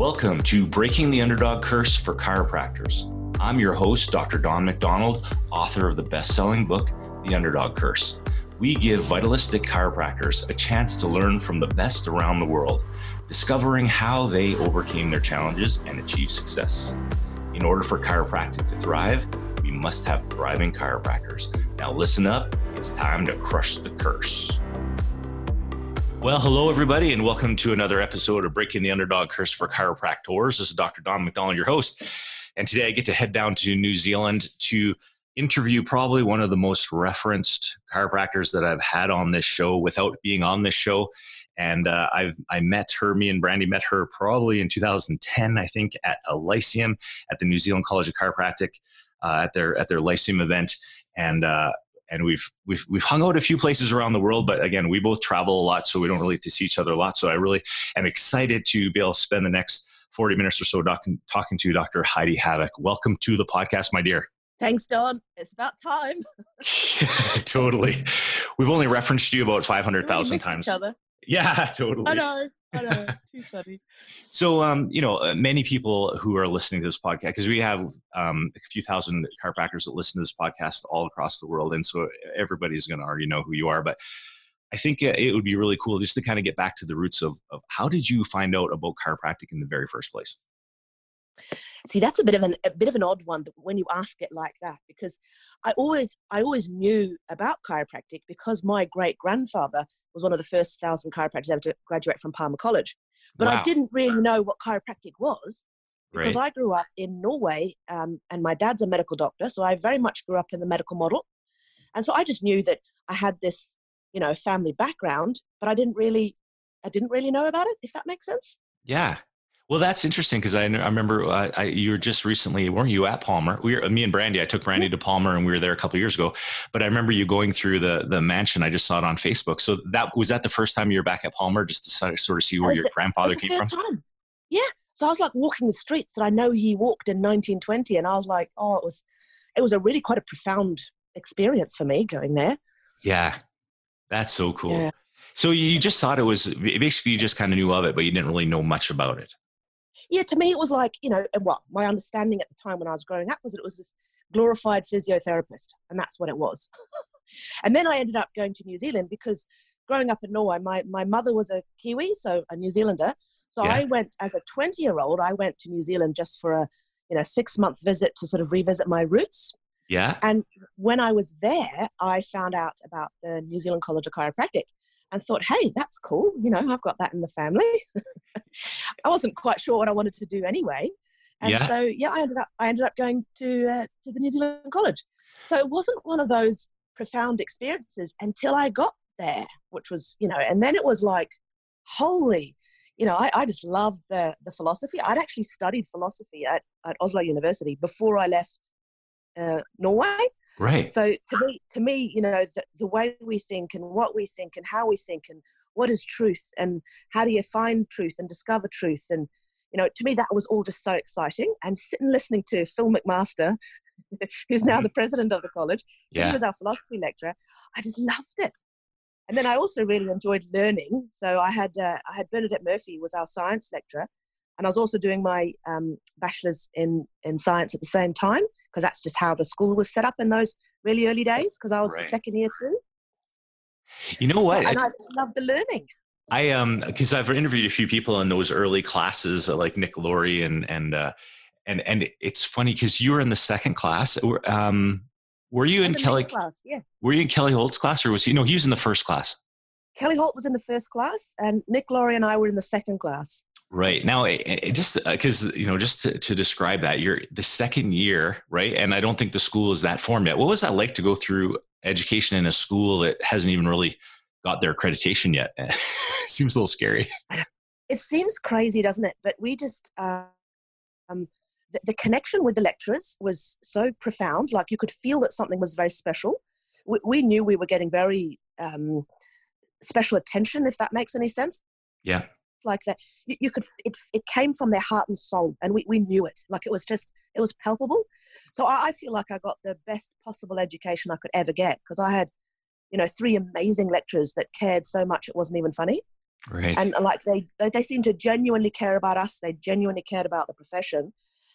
Welcome to Breaking the Underdog Curse for Chiropractors. I'm your host, Dr. Don McDonald, author of the best selling book, The Underdog Curse. We give vitalistic chiropractors a chance to learn from the best around the world, discovering how they overcame their challenges and achieved success. In order for chiropractic to thrive, we must have thriving chiropractors. Now, listen up, it's time to crush the curse. Well, hello, everybody, and welcome to another episode of Breaking the Underdog Curse for Chiropractors. This is Dr. Don McDonald, your host. And today I get to head down to New Zealand to interview probably one of the most referenced chiropractors that I've had on this show without being on this show. And uh, I've I met her, me and Brandy met her probably in 2010, I think, at a Lyceum at the New Zealand College of Chiropractic uh, at their at their Lyceum event. And uh, and we've we've we've hung out a few places around the world but again we both travel a lot so we don't really get to see each other a lot. So i really am excited to be able to spend the next 40 minutes or so talking, talking to dr heidi Haavik welcome to the podcast my dear. Thanks don. It's about time. Totally. We've only referenced you about 500000 times yeah totally i know I know, too funny. So, um, you know, uh, many people who are listening to this podcast, because we have um, a few thousand chiropractors that listen to this podcast all across the world, and so everybody's going to already know who you are. But I think uh, it would be really cool just to kind of get back to the roots of, of how did you find out about chiropractic in the very first place? See, that's a bit of an a bit of an odd one when you ask it like that, because I always I always knew about chiropractic because my great grandfather was one of the first thousand chiropractors ever to graduate from Palmer College. But wow. I didn't really know what chiropractic was because right. I grew up in Norway um, and my dad's a medical doctor. So I very much grew up in the medical model. And so I just knew that I had this, you know, family background, but I didn't really, I didn't really know about it, if that makes sense. Yeah. Well, that's interesting because I, I remember uh, I, you were just recently, weren't you at Palmer? We were, me and Brandy. I took Brandy yes. to Palmer, and we were there a couple years ago. But I remember you going through the the mansion. I just saw it on Facebook. So that was that the first time you were back at Palmer, just to sort of see where your the, grandfather came from. Time. Yeah. So I was like walking the streets that I know he walked in 1920, and I was like, oh, it was it was a really quite a profound experience for me going there. Yeah, that's so cool. Yeah. So you just thought it was basically you just kind of knew of it, but you didn't really know much about it yeah, to me it was like, you know, and what my understanding at the time when I was growing up was that it was this glorified physiotherapist, and that's what it was. and then I ended up going to New Zealand because growing up in Norway, my, my mother was a Kiwi, so a New Zealander. So yeah. I went as a 20 year old, I went to New Zealand just for a, you know, six month visit to sort of revisit my roots. Yeah. And when I was there, I found out about the New Zealand College of Chiropractic and thought, hey, that's cool. You know, I've got that in the family. I wasn't quite sure what I wanted to do anyway. And yeah. so, yeah, I ended up, I ended up going to, uh, to the New Zealand College. So it wasn't one of those profound experiences until I got there, which was, you know, and then it was like, holy, you know, I, I just loved the, the philosophy. I'd actually studied philosophy at, at Oslo University before I left uh, Norway. Right. So to me, to me, you know, the, the way we think and what we think and how we think and what is truth and how do you find truth and discover truth and you know, to me that was all just so exciting. And sitting listening to Phil McMaster, who's now mm-hmm. the president of the college, yeah. he was our philosophy lecturer. I just loved it. And then I also really enjoyed learning. So I had uh, I had Bernadette Murphy was our science lecturer, and I was also doing my um, bachelor's in in science at the same time because that's just how the school was set up in those really early days because I was right. the second year through. You know what? And I, I love the learning. I um because I've interviewed a few people in those early classes uh, like Nick Laurie and and uh, and and it's funny because you were in the second class. Um, were you in, in Kelly class? Yeah. Were you in Kelly Holt's class or was he? No, he was in the first class. Kelly Holt was in the first class, and Nick Laurie and I were in the second class. Right now, it, it just because uh, you know, just to, to, describe that, you're the second year, right? And I don't think the school is that form yet. What was that like to go through education in a school that hasn't even really got their accreditation yet? seems a little scary. It seems crazy, doesn't it? But we just uh, um, the, the connection with the lecturers was so profound. Like you could feel that something was very special. We, we knew we were getting very um, special attention, if that makes any sense. Yeah like that you, you, could it, it came from their heart and soul and we, we knew it like it was just it was palpable so I, I feel like i got the best possible education i could ever get because i had you know three amazing lecturers that cared so much it wasn't even funny Right. And like they, they they seemed to genuinely care about us. They genuinely cared about the profession,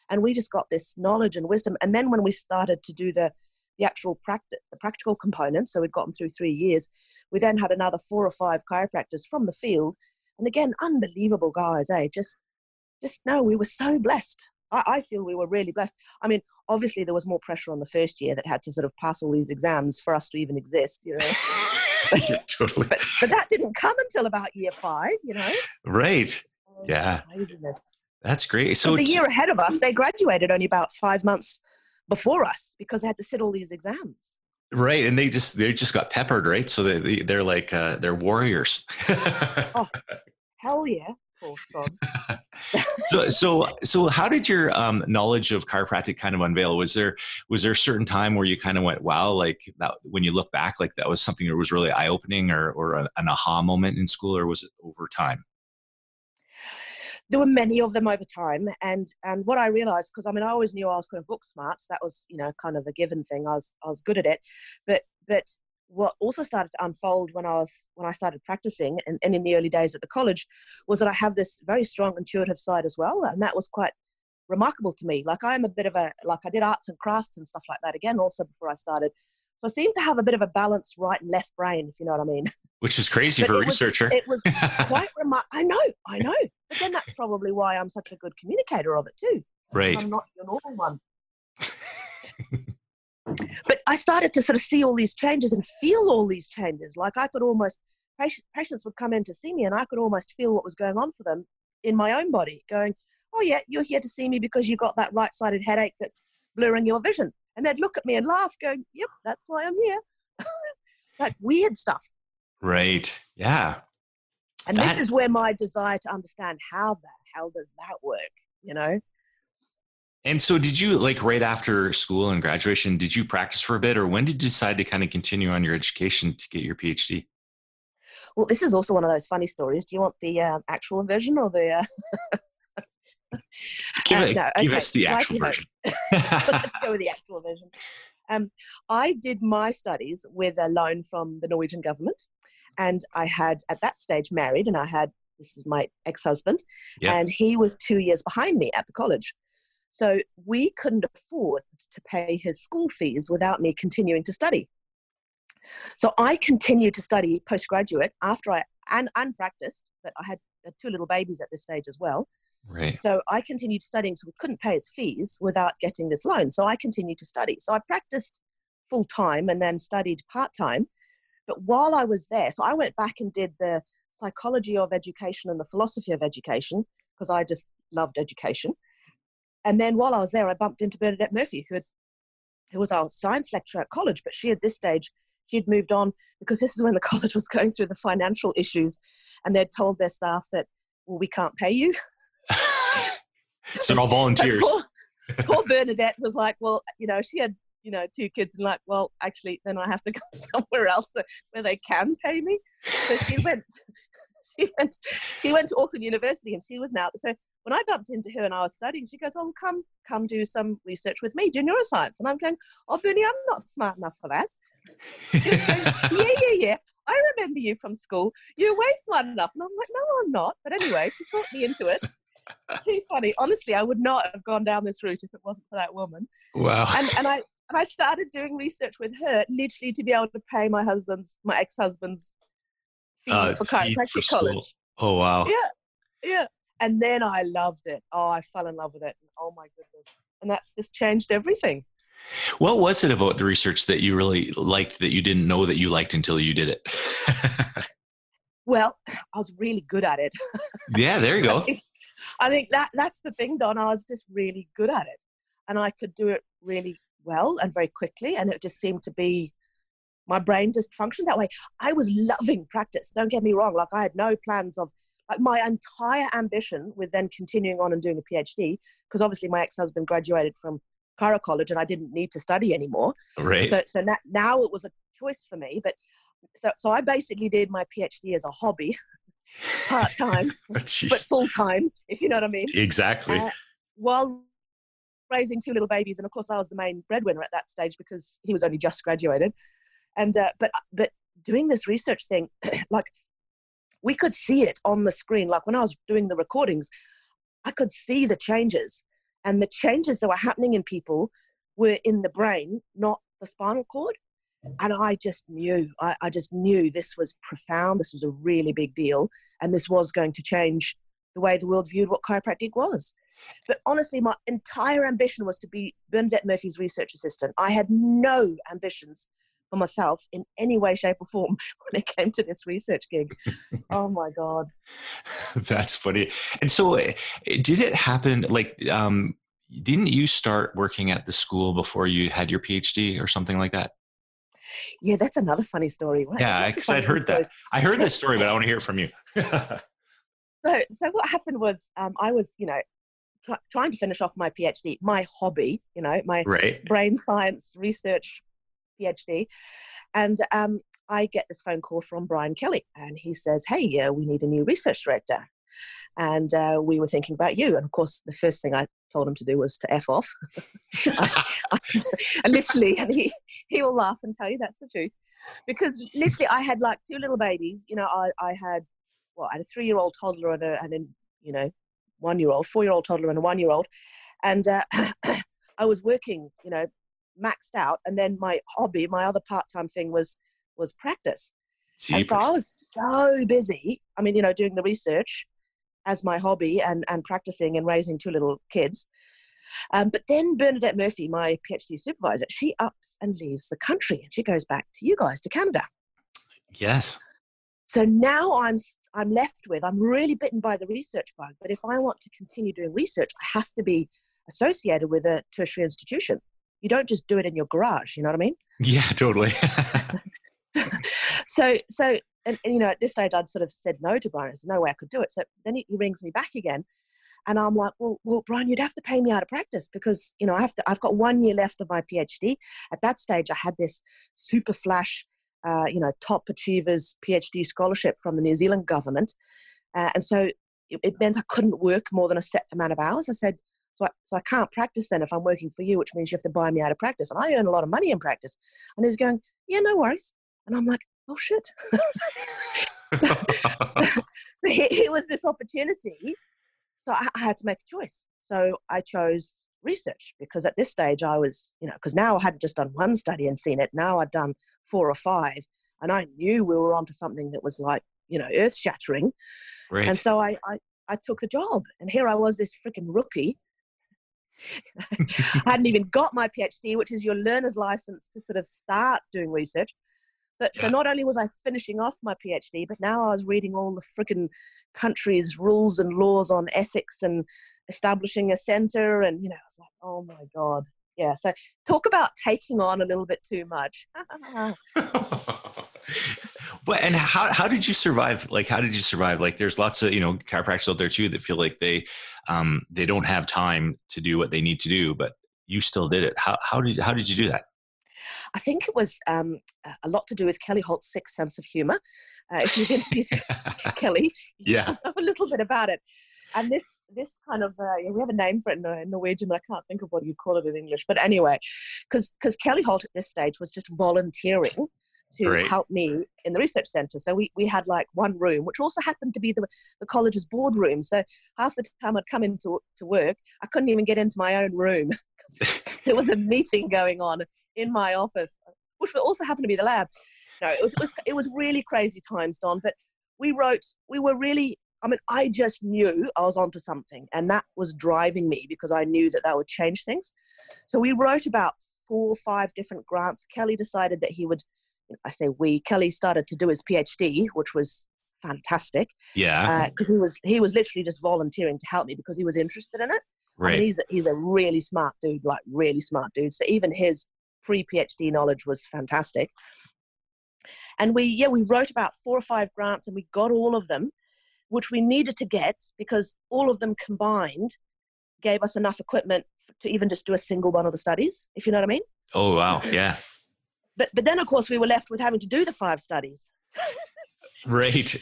and we just got this knowledge and wisdom. And then when we started to do the the actual practice, the practical components, so we'd gotten through three years, we then had another four or five chiropractors from the field, and again, unbelievable guys, eh? Just just no, we were so blessed. I, I feel we were really blessed. I mean, obviously there was more pressure on the first year that had to sort of pass all these exams for us to even exist, you know. yeah, totally. But, but that didn't come until about year five, you know. Right. Oh, Yeah. Craziness. That's great. So So the year ahead of us, they graduated only about five months before us because they had to sit all these exams. Right, and they just they just got peppered, right? So they they- they're like uh, they're warriors. oh, Hell yeah, so so so how did your um, knowledge of chiropractic kind of unveil? Was there was there a certain time where you kind of went, wow, like that when you look back, like that was something that was really eye opening, or or an aha moment in school, or was it over time? There were many of them over time. And and what i realized because i mean i always knew i was kind of book smart so that was you know kind of a given thing. I was i was good at it. But but what also started to unfold when i was when i started practicing and, and in the early days at the college was that i have this very strong intuitive side as well. And that was quite remarkable to me. Like i'm a bit of a like i did arts and crafts and stuff like that again also before i started. So i seem to have a bit of a balanced right and left brain if you know what i mean. Which is crazy But for a it was- researcher. it was quite remarkable. I know, I know. But then that's probably why I'm such a good communicator of it too. right. I'm not your normal one. but I started to sort of see all these changes and feel all these changes. Like I could almost, patient, patients would come in to see me and I could almost feel what was going on for them in my own body, going, Oh, yeah, you're here to see me because you've got that right sided headache that's blurring your vision. And they'd look at me and laugh, going, Yep, that's why I'm here. like weird stuff. Right. Yeah. And That- this is where my desire to understand how the hell does that work, you know? And so, did you like right after school and graduation? Did you practice for a bit, or when did you decide to kind of continue on your education to get your PhD? Well, this is also one of those funny stories. Do you want the uh, actual version or the? Uh... Give, Uh, it, no, give okay, us the actual righty-ho. version. Let's go with the actual version. Um, I did my studies with a loan from the Norwegian government, and I had at that stage married, and I had this is my ex-husband, Yeah. and he was two years behind me at the college. So we couldn't afford to pay his school fees without me continuing to study. So I continued to study postgraduate after I and unpracticed, but I had uh, two little babies at this stage as well. right. So I continued studying, so we couldn't pay his fees without getting this loan. So I continued to study. So I practiced full time and then studied part time. But while I was there, so I went back and did the psychology of education and the philosophy of education because I just loved education. And then while I was there, I bumped into Bernadette Murphy, who, had, who was our science lecturer at college, but she at this stage she had moved on because this is when the college was going through the financial issues, and they'd told their staff that well we can't pay you. so all volunteers. Poor, poor Bernadette was like, well, you know, she had, you know, two kids and like, well, actually, then I have to go somewhere else where they can pay me. So she went, she went, she went to Auckland University and she was now, so when I bumped into her and I was studying, she goes, oh, come, come do some research with me, do neuroscience. And I'm going, oh, Bernie, I'm not smart enough for that. Going, yeah, yeah, yeah. I remember you from school. You're way smart enough. And I'm like, no, I'm not. But anyway, she talked me into it. Too funny. Honestly, I would not have gone down this route if it wasn't for that woman. wow. And and I and I started doing research with her, literally to be able to pay my husband's, my ex-husband's fees Uh, for chiropractic for college. Oh wow. Yeah, yeah. And then I loved it. Oh, I fell in love with it. Oh my goodness. And that's just changed everything. What was it about the research that you really liked that you didn't know that you liked until you did it? Well, I was really good at it. yeah, there you go. I think that that's the thing, Don. I was just really good at it, and I could do it really well and very quickly, and it just seemed to be my brain just functioned that way. I was loving practice. Don't get me wrong. Like I had no plans of like my entire ambition with then continuing on and doing a PhD because obviously my ex-husband graduated from Chiro College and I didn't need to study anymore. Right. So so na- now it was a choice for me. But so so I basically did my PhD as a hobby, part time Oh, but full time, if you know what I mean. exactly. Uh, while raising two little babies, and of course I was the main breadwinner at that stage because he was only just graduated. And uh, but but doing this research thing, like we could see it on the screen. Like when I was doing the recordings, I could see the changes. And the changes that were happening in people were in the brain, not the spinal cord. And I just knew, I, I just knew this was profound. This was a really big deal. And this was going to change the way the world viewed what chiropractic was. But honestly, my entire ambition was to be Bernadette Murphy's research assistant. I had no ambitions for myself in any way, shape, or form when it came to this research gig. oh my God. That's funny. And so, eh, did it happen like, um, didn't you start working at the school before you had your PhD or something like that? Yeah, that's another funny story. Right? Yeah, because I'd heard that. I heard this story, but I want to hear it from you. so, so what happened was, um, I was, you know, try, trying to finish off my PhD, my hobby, you know, my right. brain science research PhD, and um, I get this phone call from Brian Kelly, and he says, "Hey, yeah, we need a new research director." and uh, we were thinking about you. And of course, the first thing I told him to do was to f off. I, I, I, literally, and he he will laugh and tell you that's the truth, because literally I had like two little babies. You know, I I had well, I had a three year old toddler and a and a you know one year old, four year old toddler and a one year old, and uh, I was working, you know, maxed out, and then my hobby, my other part time thing was was practice. And so I was so busy. I mean, you know, doing the research as my hobby and, and practicing and raising two little kids. Um, but then Bernadette Murphy, my PhD supervisor, she ups and leaves the country and she goes back to you guys to Canada. Yes. So now I'm I'm left with I'm really bitten by the research bug. But if I want to continue doing research, I have to be associated with a tertiary institution. You don't just do it in your garage. You know what I mean? Yeah, totally. so so and, and, you know, at this stage, I'd sort of said no to Brian. There's no way I could do it. So then he, he rings me back again, and I'm like, well, well, Brian, you'd have to pay me out of practice because you know I have to. I've got one year left of my PhD. At that stage, I had this super flash, uh, you know, top achievers PhD scholarship from the New Zealand government, uh, and so it, it meant I couldn't work more than a set amount of hours. I said, so I, so I can't practice then if I'm working for you, which means you have to buy me out of practice. And I earn a lot of money in practice. And he's going, yeah, no worries. And I'm like, oh shit. so it, was this opportunity. So I, I had to make a choice. So I chose research because at this stage I was, you know, because now I hadn't just done one study and seen it. Now I'd done four or five, and I knew we were onto something that was like, you know, earth shattering. Right. And so I, I, I took the job, and here I was, this freaking rookie. I hadn't even got my PhD, which is your learner's license to sort of start doing research. So, yeah. so not only was I finishing off my PhD, but now I was reading all the freaking countries' rules and laws on ethics and establishing a center. And, you know, I was like, oh my God. Yeah. So talk about taking on a little bit too much. but and how how did you survive? Like how did you survive? Like there's lots of you know chiropractors out there too that feel like they um, they don't have time to do what they need to do, but you still did it. How how did how did you do that? I think it was um, a lot to do with Kelly Holt's sick sense of humor. Uh, if you've interviewed Kelly, yeah, know a little bit about it. And this this kind of uh, we have a name for it in Norwegian, but I can't think of what you call it in English. But anyway, because because Kelly Holt at this stage was just volunteering to Great. help me in the research center. So we, we had like one room, which also happened to be the, the college's boardroom. So half the time I'd come into to work, I couldn't even get into my own room. there was a meeting going on in my office, which also happened to be the lab. No, it was, it was, it was really crazy times, Don, but we wrote, we were really, I mean, I just knew I was onto something and that was driving me because I knew that that would change things. So we wrote about four or five different grants. Kelly decided that he would, I say we, Kelly started to do his PhD, which was fantastic. Yeah. Because uh, he was he was literally just volunteering to help me because he was interested in it. Right. I mean, he's a, he's a really smart dude, like really smart dude. So even his pre PhD knowledge was fantastic. And we, yeah, we wrote about four or five grants and we got all of them, which we needed to get because all of them combined gave us enough equipment to even just do a single one of the studies, if you know what I mean. Oh, wow. Yeah. But, but then, of course, we were left with having to do the five studies. right.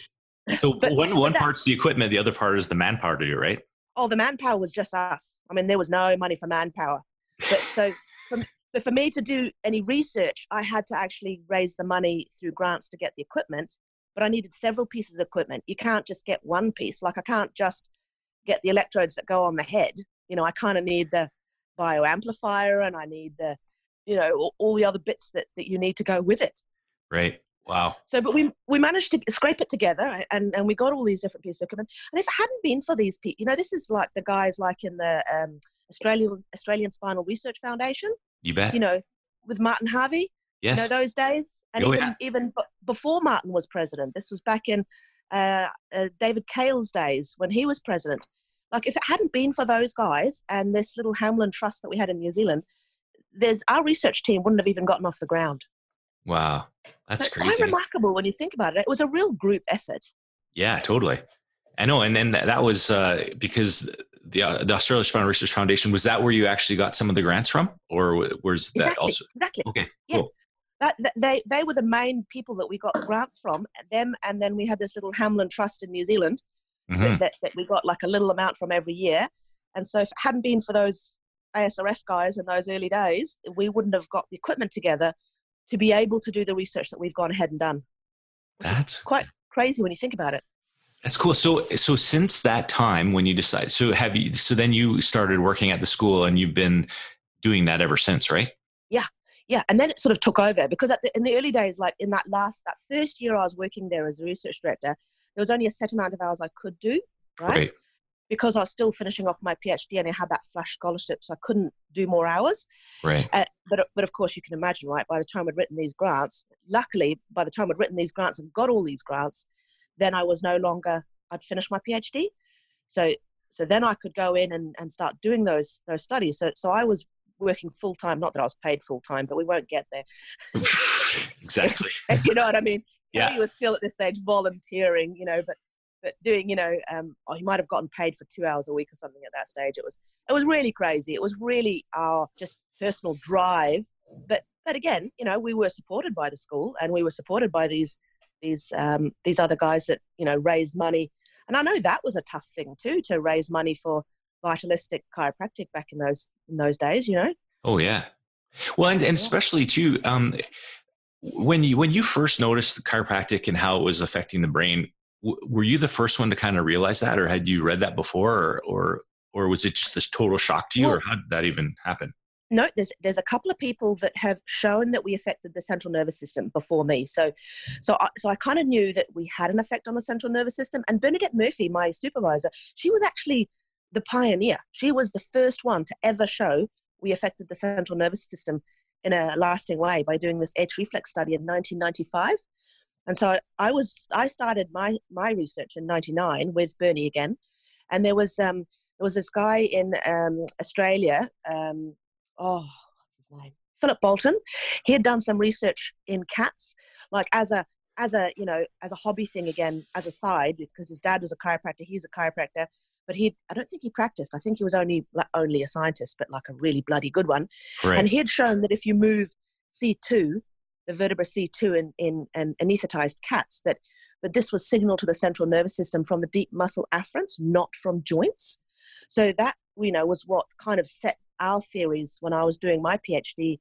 So but, one, one part's the equipment, the other part is the manpower to do, right? Oh, the manpower was just us. I mean, there was no money for manpower. But so from, so for me to do any research, I had to actually raise the money through grants to get the equipment. but I needed several pieces of equipment. You can't just get one piece. Like I can't just get the electrodes that go on the head. You know, I kind of need the bioamplifier and I need the, you know, all, all the other bits that, that you need to go with it. Right. Wow. So, but we we managed to scrape it together, and and we got all these different pieces of equipment. And if it hadn't been for these people, you know, this is like the guys like in the um, Australian Australian Spinal Research Foundation. You bet. You know, with Martin Harvey. Yes. You know those days, and Oh, even yeah. even b- before Martin was president. This was back in uh, uh, David Cale's days when he was president. Like, if it hadn't been for those guys and this little Hamblin Trust that we had in New Zealand, there's our research team wouldn't have even gotten off the ground. Wow. That's So crazy. quite remarkable when you think about it. It was a real group effort. Yeah, totally. I know, and then that, that was uh, because the uh, the Australian Spinal Research Foundation was that where you actually got some of the grants from, or was that Exactly. also Exactly. okay? Yeah. Cool. That, they they were the main people that we got grants from. Them and then we had this little Hamblin Trust in New Zealand Mhm. that, that, that we got like a little amount from every year. And so if it hadn't been for those ASRF guys in those early days, we wouldn't have got the equipment together to be able to do the research that we've gone ahead and done. That's quite crazy when you think about it. That's cool. So so since that time when you decided, so have you? So then you started working at the school, and you've been doing that ever since, right? yeah Yeah. and then it sort of took over because at the, in the early days like in that last that first year i was working there as a research director there was only a set amount of hours i could do right, Right. because i was still finishing off my phd and i had that flash scholarship so i couldn't do more hours Right. uh, but but of course you can imagine right by the time i'd written these grants luckily by the time i'd written these grants and got all these grants then i was no longer i'd finished my phd so so then i could go in and, and start doing those those studies so so i was working full time not that i was paid full time but we won't get there exactly. you know what I mean? Yeah. He was still at this stage volunteering, you know, but but doing, you know, um, oh, he might have gotten paid for two hours a week or something at that stage. It was it was really crazy. It was really our just personal drive. But but again, you know, we were supported by the school and we were supported by these these um, these other guys that you know raised money. And I know that was a tough thing too to raise money for vitalistic chiropractic back in those in those days. You know. Oh yeah. Well, and, and especially too, um, when you when you first noticed the chiropractic and how it was affecting the brain, w- were you the first one to kind of realize that, or had you read that before, or or, or was it just this total shock to you, Well- or how did that even happen? No, there's there's a couple of people that have shown that we affected the central nervous system before me. So, so I, so I kind of knew that we had an effect on the central nervous system. And Bernadette Murphy, my supervisor, she was actually the pioneer. She was the first one to ever show we affected the central nervous system in a lasting way by doing this H-reflex study in 1995. And so I was I started my my research in '99 with Bernie again, and there was um, there was this guy in um, Australia. Um, oh, what's his name? Philip Bolton. He had done some research in cats, like as a as a you know as a hobby thing again as a side because his dad was a chiropractor. He's a chiropractor, but he I don't think he practiced. I think he was only like, only a scientist, but like a really bloody good one. Right. And he had shown that if you move C2, the vertebra C2 in, in, in anesthetized cats, that, that this was signal to the central nervous system from the deep muscle afferents, not from joints. So that, you know, was what kind of set our theories when I was doing my PhD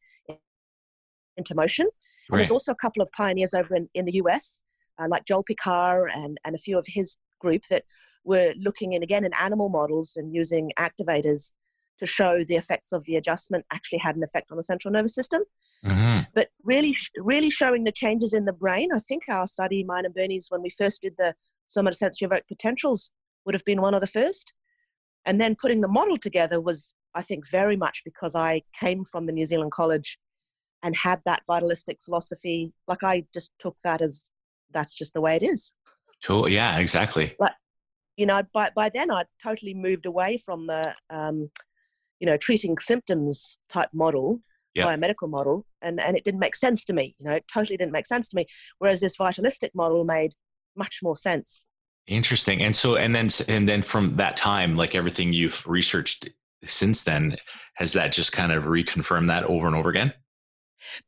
into motion. Right. there's also a couple of pioneers over in, in the US, uh, like Joel Pickar and, and a few of his group that were looking in again in animal models and using activators to show the effects of the adjustment actually had an effect on the central nervous system. Mhm. But really, really showing the changes in the brain. I think our study, mine and Bernie's, when we first did the somatosensory evoked potentials, would have been one of the first. And then putting the model together was, I think, very much because I came from the New Zealand College and had that vitalistic philosophy. Like I just took that as that's just the way it is. Cool. yeah, exactly. But You know, by by then I'd totally moved away from the, um, you know, treating symptoms type model, Yeah. biomedical model, and and it didn't make sense to me. You know, it totally didn't make sense to me. Whereas this vitalistic model made much more sense. Interesting. And so, and then, and then from that time, like everything you've researched since then, has that just kind of reconfirmed that over and over again?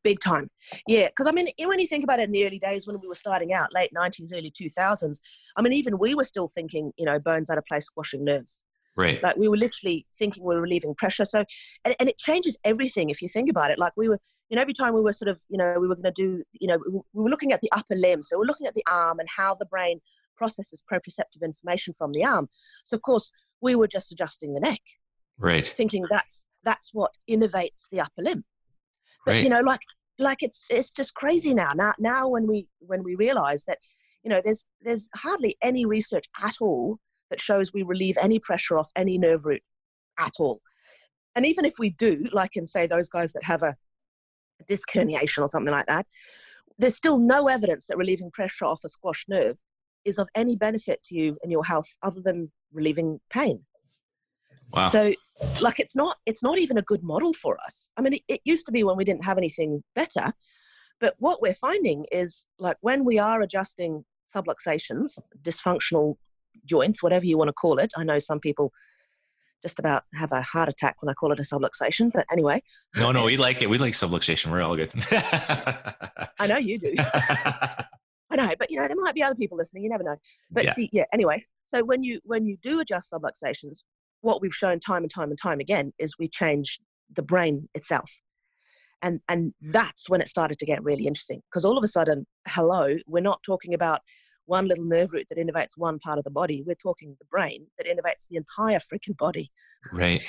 big time yeah because i mean when you think about it in the early days when we were starting out late 90s early 2000s i mean even we were still thinking you know bones out of place squashing nerves Right. like we were literally thinking we were relieving pressure so and, and it changes everything if you think about it like we were you know, every time we were sort of, you know, we were going to do, you know, we were looking at the upper limb. So we're looking at the arm and how the brain processes proprioceptive information from the arm. So of course, we were just adjusting the neck, right? Thinking that's that's what innervates the upper limb. But right. you know, like like it's it's just crazy now. Now now when we when we realize that, you know, there's there's hardly any research at all that shows we relieve any pressure off any nerve root at all. And even if we do, like in say those guys that have a, a disc herniation or something like that, there's still no evidence that relieving pressure off a squash nerve is of any benefit to you and your health other than relieving pain. Wow. So like it's not it's not even a good model for us. I mean it, it used to be when we didn't have anything better, but what we're finding is like when we are adjusting subluxations, dysfunctional joints, whatever you want to call it. I know some people just about have a heart attack when I call it a subluxation. But anyway. No, no, we like it. We like subluxation. We're all good. I know you do. I know, but you know, there might be other people listening. You never know. But yeah. see, yeah. Anyway, so when you when you do adjust subluxations, what we've shown time and time and time again is we change the brain itself, and and that's when it started to get really interesting because all of a sudden, hello, we're not talking about one little nerve root that innervates one part of the body. We're talking the brain that innervates the entire freaking body. Right.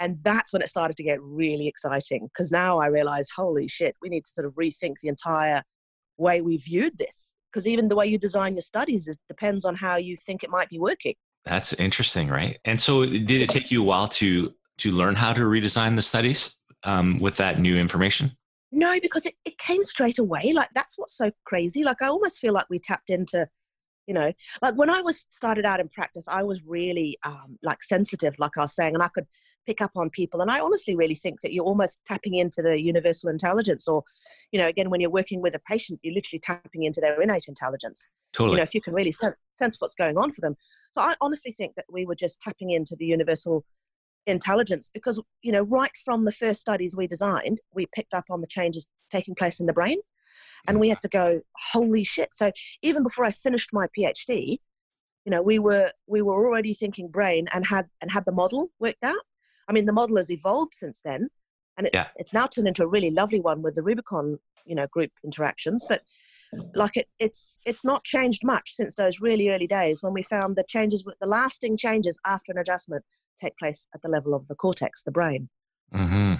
and that's when it started to get really exciting because now I realize, holy shit, we need to sort of rethink the entire way we viewed this. Because even the way you design your studies is, depends on how you think it might be working. That's interesting, right? And so, did it take you a while to to learn how to redesign the studies um, with that new information? No, because it, it came straight away. Like that's what's so crazy. Like I almost feel like we tapped into, you know, like when I was started out in practice, I was really um, like sensitive, like I was saying, and I could pick up on people. And I honestly really think that you're almost tapping into the universal intelligence, or, you know, again, when you're working with a patient, you're literally tapping into their innate intelligence. Totally. You know, if you can really sense, sense what's going on for them. So I honestly think that we were just tapping into the universal intelligence because you know right from the first studies we designed we picked up on the changes taking place in the brain and we had to go holy shit so even before i finished my phd you know we were we were already thinking brain and had and had the model worked out i mean the model has evolved since then and it's yeah. it's now turned into a really lovely one with the rubicon you know group interactions but like it, it's it's not changed much since those really early days when we found the changes the lasting changes after an adjustment take place at the level of the cortex, the brain. Mm-hmm.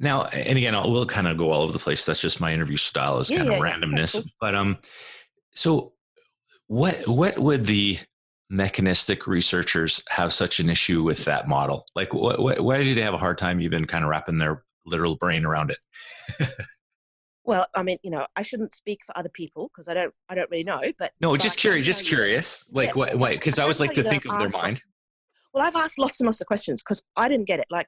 Now, and again, I'll, we'll kind of go all over the place. That's just my interview style is yeah, kind of yeah, randomness. Cool. But um, so what what would the mechanistic researchers have such an issue with that model? Like, what, what, why do they have a hard time even kind of wrapping their literal brain around it? well, I mean, you know, I shouldn't speak for other people because I don't, I don't really know. But no, just curious, just curious. Like, yeah, what? Why? Because I always like to think of their mind. Well, I've asked lots and lots of questions because I didn't get it. Like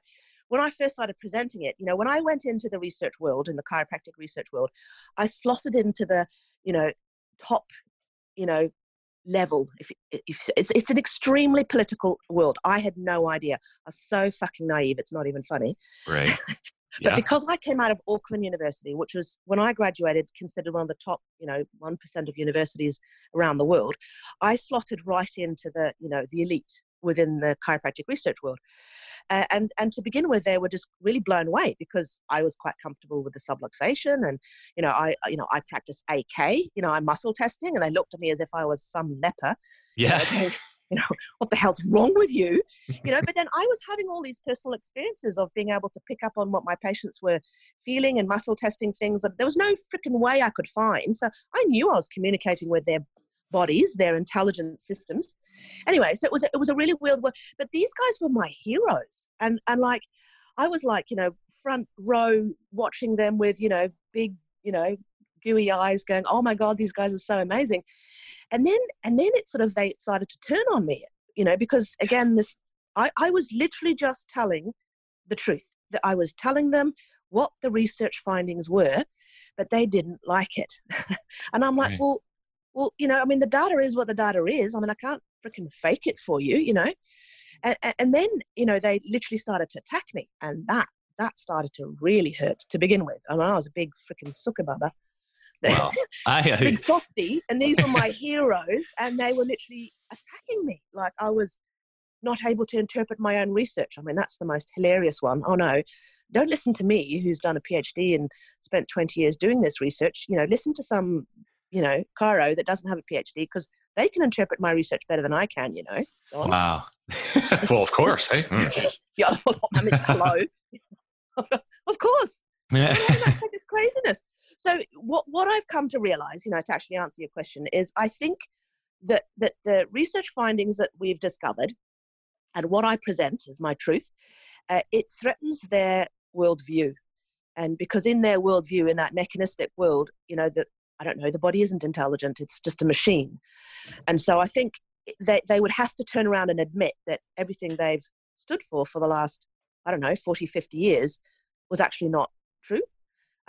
when I first started presenting it, you know, when I went into the research world, in the chiropractic research world, I slotted into the, you know, top, you know, level. If, if it's, it's an extremely political world, I had no idea. I was so fucking naive. It's not even funny. Right. but yeah. because I came out of Auckland University, which was when I graduated, considered one of the top, you know, one percent of universities around the world, I slotted right into the, you know, the elite within the chiropractic research world. Uh, and and to begin with, they were just really blown away because I was quite comfortable with the subluxation, and you know I you know I practice AK, you know I'm muscle testing, and they looked at me as if I was some leper. Yeah. You know, you know what the hell's wrong with you you know but then i was having all these personal experiences of being able to pick up on what my patients were feeling and muscle testing things that there was no freaking way i could find so i knew i was communicating with their bodies, their intelligent systems. Anyway, so it was it was a really weird world. But these guys were my heroes, and and like I was like you know front row watching them with you know big you know gooey eyes, going, oh my god, these guys are so amazing. And then and then it sort of they started to turn on me, you know, because again this I, I was literally just telling the truth that I was telling them what the research findings were, but they didn't like it. and I'm like, right. well, well, you know, I mean, the data is what the data is. I mean, I can't freaking fake it for you, you know. And, and then, you know, they literally started to attack me, and that that started to really hurt to begin with. I mean, I was a big freaking sucker baba. Well, I, big softy, and these were my heroes, and they were literally attacking me like I was not able to interpret my own research. I mean, that's the most hilarious one. Oh no, don't listen to me, who's done a PhD and spent 20 years doing this research. You know, listen to some, you know, chiro that doesn't have a PhD because they can interpret my research better than I can, you know. Wow. well, of course. Hey. Mm. yeah, I mean, hello. of course. Yeah. that's this craziness. So what, what I've come to realize, you know, to actually answer your question is I think that, that the research findings that we've discovered and what I present as my truth, uh, it threatens their worldview. And because in their worldview, in that mechanistic world, you know, that I don't know, the body isn't intelligent, it's just a machine. And so I think they, they would have to turn around and admit that everything they've stood for for the last, I don't know, 40, 50 years was actually not true.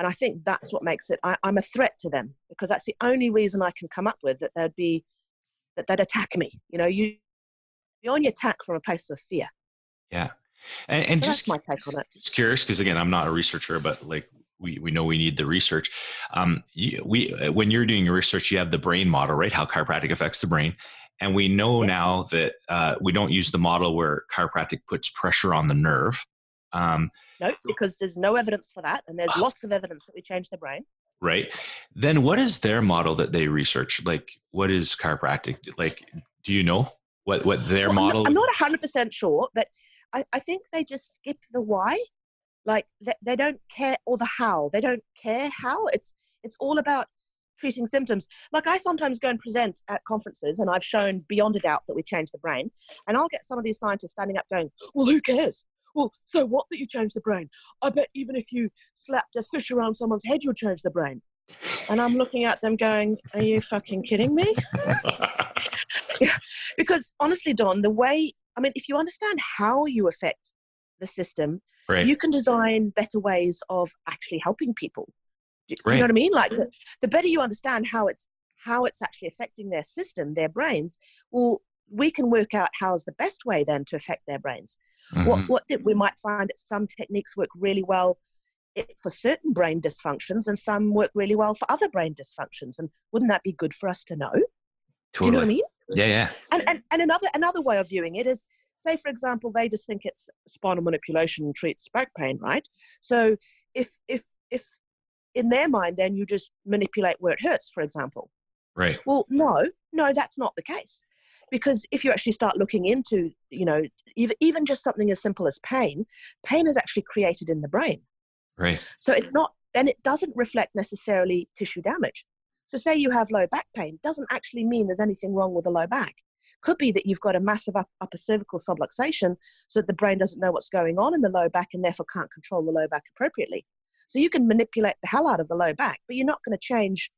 And I think that's what makes it, I, I'm a threat to them because that's the only reason I can come up with that they'd be, that they'd attack me. You know, you, you're on your attack from a place of fear. Yeah. And, and so just my take on it. Just curious, because again, I'm not a researcher, but like we, we know we need the research. Um, you, we when you're doing your research, you have the brain model, right? How chiropractic affects the brain, and we know now that uh, we don't use the model where chiropractic puts pressure on the nerve. Um, no, because there's no evidence for that, and there's uh, lots of evidence that we change the brain. Right. Then, what is their model that they research? Like, what is chiropractic? Like, do you know what what their well, model? I'm not 100 percent sure, but I, I think they just skip the why. Like, they, they don't care, or the how. They don't care how. It's it's all about treating symptoms. Like I sometimes go and present at conferences, and I've shown beyond a doubt that we change the brain. And I'll get some of these scientists standing up going, "Well, who cares? Well, so what that you change the brain? I bet even if you slapped a fish around someone's head, you'll change the brain." And I'm looking at them going, "Are you fucking kidding me?" yeah. Because honestly, Don, the way I mean, if you understand how you affect the system, right. you can design better ways of actually helping people. Do, right. you know what I mean? Like the, the better you understand how it's how it's actually affecting their system, their brains, well, we can work out how's the best way then to affect their brains. Mm-hmm. What what we might find that some techniques work really well for certain brain dysfunctions, and some work really well for other brain dysfunctions. And wouldn't that be good for us to know? Totally. Do you know what I mean? Yeah, yeah. And, and and another another way of viewing it is, say for example, they just think it's spinal manipulation treats back pain, right? So if if if in their mind, then you just manipulate where it hurts, for example. Right. Well, no, no, that's not the case. Because if you actually start looking into, you know, even, even just something as simple as pain, pain is actually created in the brain. Right. So it's not, and it doesn't reflect necessarily tissue damage. So say you have low back pain, doesn't actually mean there's anything wrong with the low back. Could be that you've got a massive up, upper cervical subluxation so that the brain doesn't know what's going on in the low back and therefore can't control the low back appropriately. So you can manipulate the hell out of the low back, but you're not going to change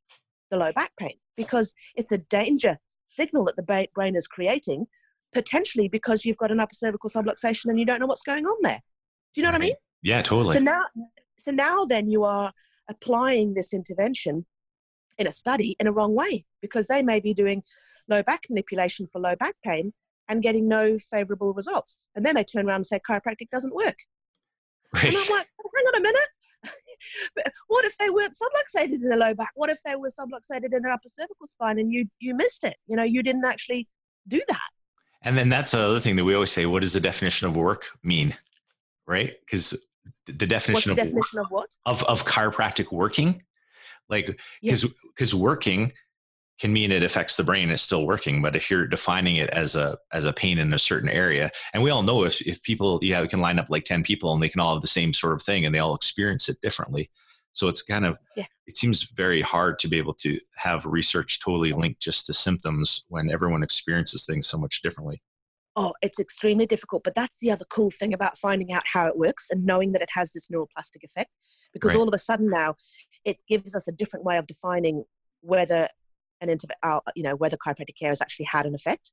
the low back pain because it's a danger signal that the brain is creating, potentially because you've got an upper cervical subluxation and you don't know what's going on there. Do you know what I mm-hmm. mean? Yeah, totally. So now, so now then you are applying this intervention in a study in a wrong way because they may be doing low back manipulation for low back pain and getting no favorable results. And then they turn around and say chiropractic doesn't work. Right. And I'm like, hang on a minute. what if they weren't subluxated in the low back? What if they were subluxated in their upper cervical spine and you you missed it? You know, you didn't actually do that. And then that's another thing that we always say: what does the definition of work mean? Right? Because the definition, the of, definition of what of of chiropractic working, like because yes. because working can mean it affects the brain it's still working but if you're defining it as a as a pain in a certain area and we all know if, if people yeah we can line up like 10 people and they can all have the same sort of thing and they all experience it differently so it's kind of yeah. it seems very hard to be able to have research totally linked just to symptoms when everyone experiences things so much differently oh it's extremely difficult but that's the other cool thing about finding out how it works and knowing that it has this neuroplastic effect because right. all of a sudden now it gives us a different way of defining whether an inter- uh, you know whether chiropractic care has actually had an effect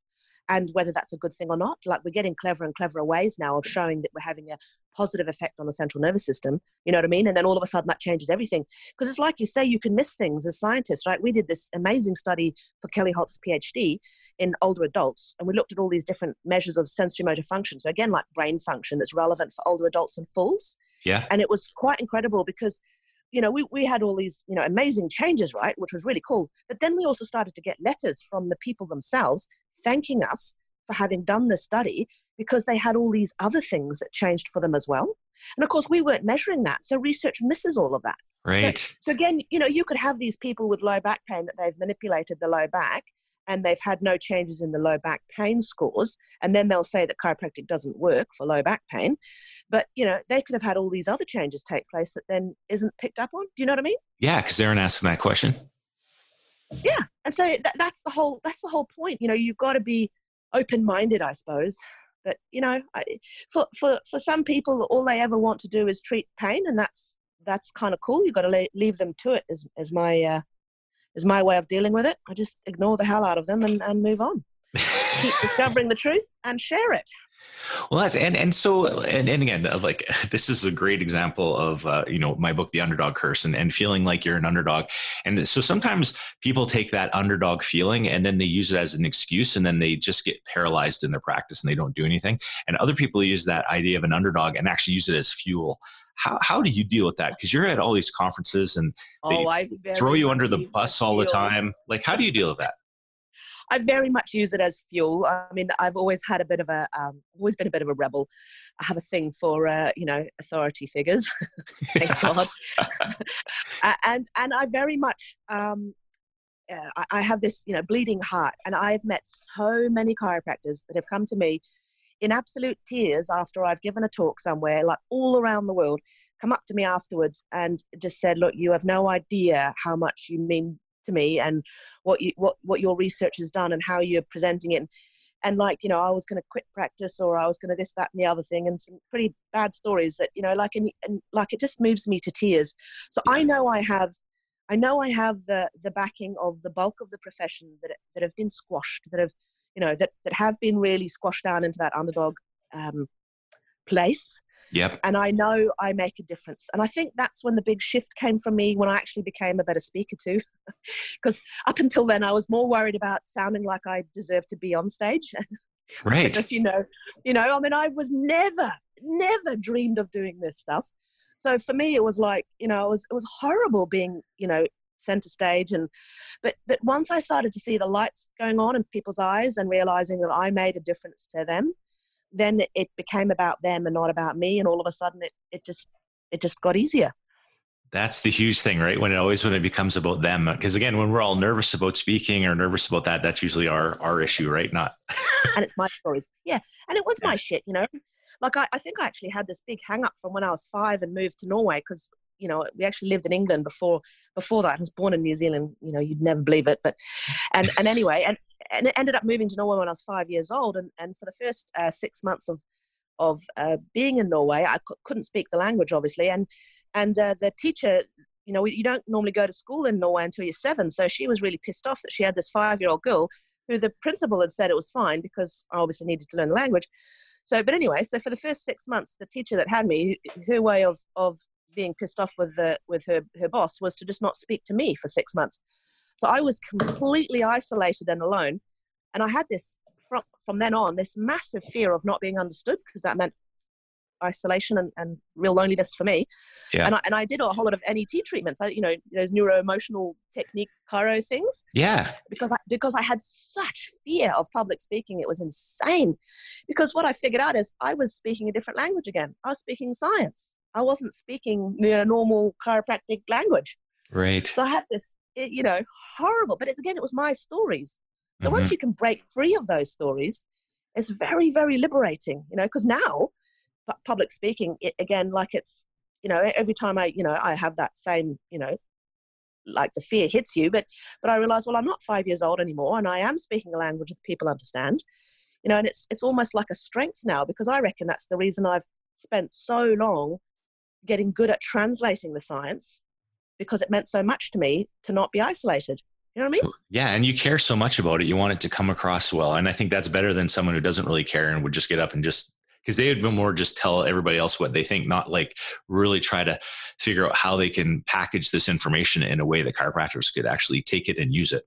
and whether that's a good thing or not. Like we're getting clever and cleverer ways now of showing that we're having a positive effect on the central nervous system you know what i mean? And then all of a sudden that changes everything. Because it's like you say you can miss things as scientists right? We did this amazing study for kelly holt's phd in older adults and we looked at all these different measures of sensory motor function. So again like brain function that's relevant for older adults and fools. Yeah. And it was quite incredible because you know, we, we had all these, you know, amazing changes, right? Which was really cool. But then we also started to get letters from the people themselves thanking us for having done the study because they had all these other things that changed for them as well. And of course, we weren't measuring that. So research misses all of that. Right. So, so again, you know, you could have these people with low back pain that they've manipulated the low back and they've had no changes in the low back pain scores and then they'll say that chiropractic doesn't work for low back pain but you know they could have had all these other changes take place that then isn't picked up on. Do you know what i mean? Yeah because they're asking that question. Yeah and so that, that's the whole that's the whole point you know you've got to be open minded i suppose but you know I, for for for some people all they ever want to do is treat pain and that's that's kind of cool you've got to leave them to it as, as my uh, is my way of dealing with it. I just ignore the hell out of them and, and move on. Keep discovering the truth and share it well, that's and and so and, and again, uh, like this is a great example of uh, you know my book, The Underdog Curse, and, and feeling like you're an underdog. And so sometimes people take that underdog feeling and then they use it as an excuse, and then they just get paralyzed in their practice and they don't do anything. And other people use that idea of an underdog and actually use it as fuel. How how do you deal with that? Because you're at all these conferences and they oh, throw you under the bus all the time. Like, how do you deal with that? I very much use it as fuel. I mean, I've always had a bit of a, um, always been a bit of a rebel. I have a thing for, uh, you know, authority figures. Thank God. and and I very much, um, uh, I, I have this, you know, bleeding heart, and I've met so many chiropractors that have come to me in absolute tears after I've given a talk somewhere, like all around the world, come up to me afterwards and just said, "Look, you have no idea how much you mean to me and what you what what your research has done and how you're presenting it. And like you know i was going to quit practice or i was going to this that and the other thing and some pretty bad stories that you know like and, and like it just moves me to tears. So i know i have i know i have the the backing of the bulk of the profession that that have been squashed that have you know that that have been really squashed down into that underdog um, place Yep. And I know I make a difference. And I think that's when the big shift came from me when I actually became a better speaker too. Because up until then, I was more worried about sounding like I deserved to be on stage. Right. if you know, you know, I mean, I was never, never dreamed of doing this stuff. So for me, it was like, you know, it was, it was horrible being, you know, center stage and but but once i started to see the lights going on in people's eyes and realizing that i made a difference to them then it became about them and not about me and all of a sudden it, it just it just got easier. That's the huge thing right? When it always when it becomes about them because again when we're all nervous about speaking or nervous about that that's usually our our issue right? Not and it's my stories. Yeah and it was yeah. my shit you know? Like I, I think i actually had this big hang up from when i was five and moved to norway because you know we actually lived in england before before that. I was born in new zealand you know you'd never believe it but and and anyway and and it ended up moving to Norway when I was five years old. And, and for the first uh, six months of of uh, being in Norway, I c- couldn't speak the language, obviously. And and uh, the teacher, you know, you don't normally go to school in Norway until you're seven. So she was really pissed off that she had this five year old girl who the principal had said it was fine because I obviously needed to learn the language. So, but anyway, so for the first six months, the teacher that had me, her way of of being pissed off with the with her her boss was to just not speak to me for six months. So I was completely isolated and alone. And I had this, from, from then on, this massive fear of not being understood because that meant isolation and, and real loneliness for me. Yeah. And I, and I did a whole lot of NET treatments, I, you know, those neuro-emotional technique chiro things. Yeah. Because I, because I had such fear of public speaking. It was insane. Because what I figured out is I was speaking a different language again. I was speaking science. I wasn't speaking you know, normal chiropractic language. Right. So I had this it, you know, horrible. But it's again, it was my stories. So mm-hmm. once you can break free of those stories, it's very, very liberating, you know, because now public speaking, it, again, like it's, you know, every time I, you know, I have that same, you know, like the fear hits you, but, but I realize, well, I'm not five years old anymore and I am speaking a language that people understand, you know, and it's, it's almost like a strength now because I reckon that's the reason I've spent so long getting good at translating the science because it meant so much to me to not be isolated. You know what I mean? Yeah, and you care so much about it. You want it to come across well. And I think that's better than someone who doesn't really care and would just get up and just because they would be more just tell everybody else what they think, not like really try to figure out how they can package this information in a way that chiropractors could actually take it and use it.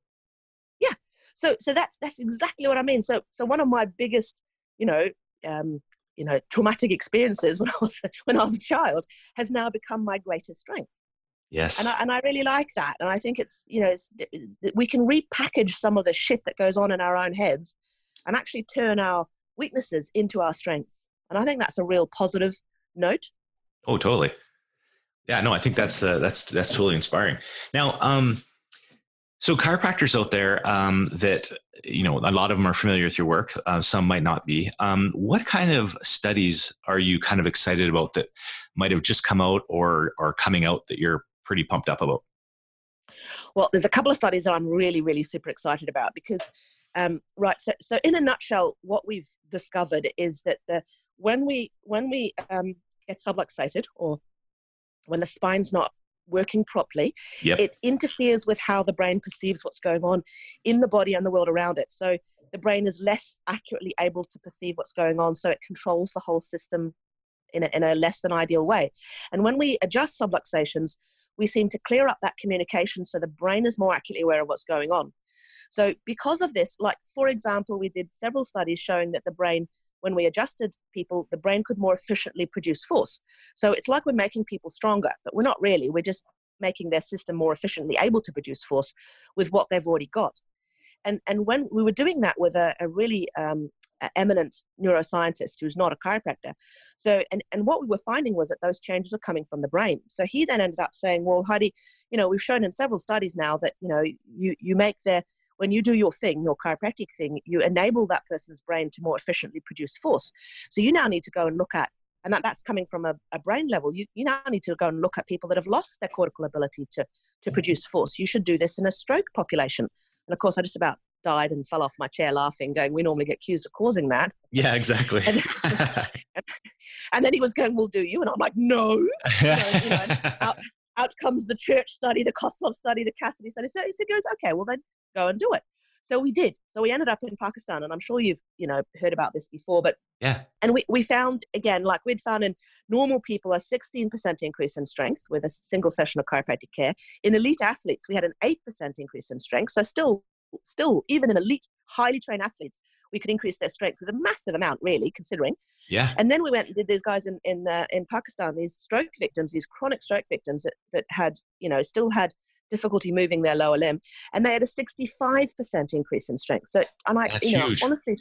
Yeah. So so that's that's exactly what I mean. So so one of my biggest, you know, um, you know, traumatic experiences when I was when I was a child has now become my greatest strength. Yes. And I, and I really like that. And I think it's, you know, it's, it's, we can repackage some of the shit that goes on in our own heads and actually turn our weaknesses into our strengths. And I think that's a real positive note. Oh, totally. Yeah, no, I think that's uh, that's that's totally inspiring. Now, um, so chiropractors out there um, that you know a lot of them are familiar with your work. Uh, some might not be. Um, what kind of studies are you kind of excited about that might have just come out or are coming out that you're pretty pumped up about? Well, there's a couple of studies that I'm really, really super excited about because, um, right. So, so in a nutshell, what we've discovered is that the when we when we um, get subluxated or when the spine's not working properly, yep. it interferes with how the brain perceives what's going on in the body and the world around it. So the brain is less accurately able to perceive what's going on, so it controls the whole system in a, in a less than ideal way. And when we adjust subluxations, we seem to clear up that communication so the brain is more accurately aware of what's going on. So, because of this, like for example, we did several studies showing that the brain when we adjusted people, the brain could more efficiently produce force. So it's like we're making people stronger, but we're not really. We're just making their system more efficiently able to produce force with what they've already got. And, and when we were doing that with a, a really um, eminent neuroscientist who's not a chiropractor. So, and, and what we were finding was that those changes are coming from the brain. So he then ended up saying, well, Heidi, you know, we've shown in several studies now that, you know, you, you make their when you do your thing, your chiropractic thing, you enable that person's brain to more efficiently produce force. So you now need to go and look at, and that, that's coming from a, a brain level, you, you now need to go and look at people that have lost their cortical ability to, to produce force. You should do this in a stroke population. And of course, I just about died and fell off my chair laughing, going, We normally get accused of causing that. Yeah, exactly. And, and then he was going, We'll do you. And I'm like, No. you know, out, out, comes the church study, the Kosloff study, the Cassidy study. So he goes, Okay, well, then go and do it. So we did. So we ended up in Pakistan, and I'm sure you've you know heard about this before, but yeah. And we, we found again, like we'd found in normal people, a 16% increase in strength with a single session of chiropractic care. In elite athletes, we had an 8% increase in strength. So still, still, even in elite, highly trained athletes, we could increase their strength with a massive amount, really, considering. Yeah. And then we went and did these guys in in uh, in Pakistan, these stroke victims, these chronic stroke victims that that had you know still had difficulty moving their lower limb, and they had a 65% increase in strength. So, and I, That's you know, huge. honestly,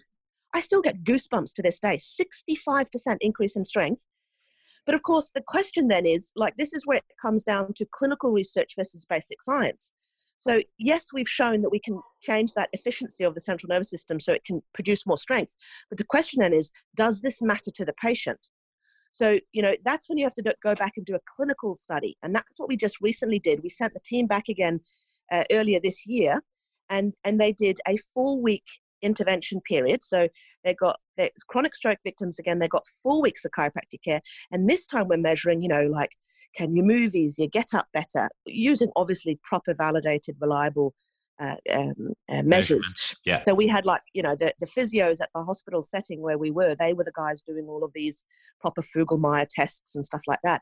I still get goosebumps to this day. 65% increase in strength. But of course, the question then is like, this is where it comes down to clinical research versus basic science. So, yes, we've shown that we can change that efficiency of the central nervous system so it can produce more strength. But the question then is, does this matter to the patient? So, you know, that's when you have to go back and do a clinical study. And that's what we just recently did. We sent the team back again uh, earlier this year, and, and they did a four week intervention period. So they got chronic stroke victims again, they got four weeks of chiropractic care. And this time we're measuring, you know, like, can you move easier, get up better, using obviously proper, validated, reliable uh, um, uh, measures. Yeah. So we had like you know the the physios at the hospital setting where we were. They were the guys doing all of these proper Fugl-Meyer tests and stuff like that.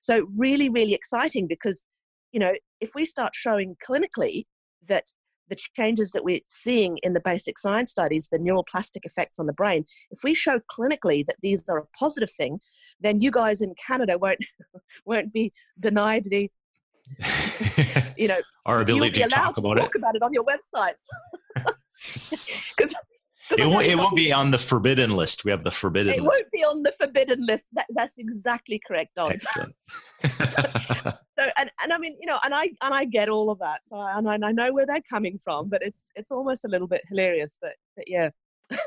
So really, really exciting because you know if we start showing clinically that the changes that we're seeing in the basic science studies, the neuroplastic effects on the brain, if we show clinically that these are a positive thing, then you guys in Canada won't won't be denied the you know, our ability to talk about to talk it. about it on your websites. it won't, it won't be on the forbidden list. We have the forbidden list. it list. won't be on the forbidden list. That, that's exactly correct, Don. Excellent. so, and, and I mean, you know, and I and I get all of that. So I, and I know where they're coming from, but it's it's almost a little bit hilarious. But, but yeah.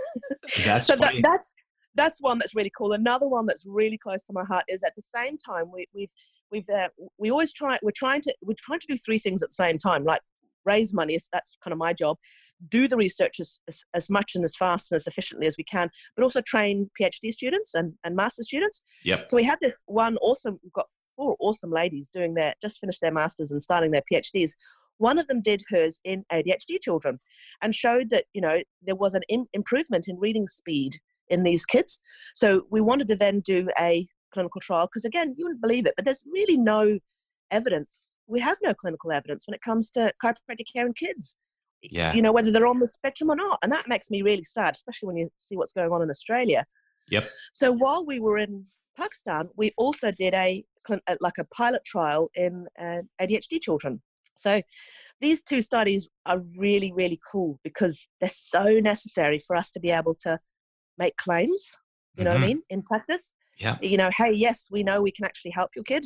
That's so that, that's that's one that's really cool. Another one that's really close to my heart is at the same time we, we've we've uh, we always try we're trying to we're trying to do three things at the same time like raise money that's kind of my job do the research as, as, as, much and as fast and as efficiently as we can but also train phd students and, and master students. Yep. So we had this one awesome we've got four awesome ladies doing their just finished their masters and starting their phds one of them did hers in adhd children and showed that you know there was an in, improvement in reading speed in these kids. So we wanted to then do a clinical trial because again you wouldn't believe it but there's really no evidence we have no clinical evidence when it comes to chiropractic care in kids yeah you know whether they're on the spectrum or not and that makes me really sad especially when you see what's going on in australia yep so while we were in pakistan we also did a like a pilot trial in uh, adhd children so these two studies are really really cool because they're so necessary for us to be able to make claims you know mm-hmm. what i mean in practice Yeah. You know, hey, yes, we know we can actually help your kid.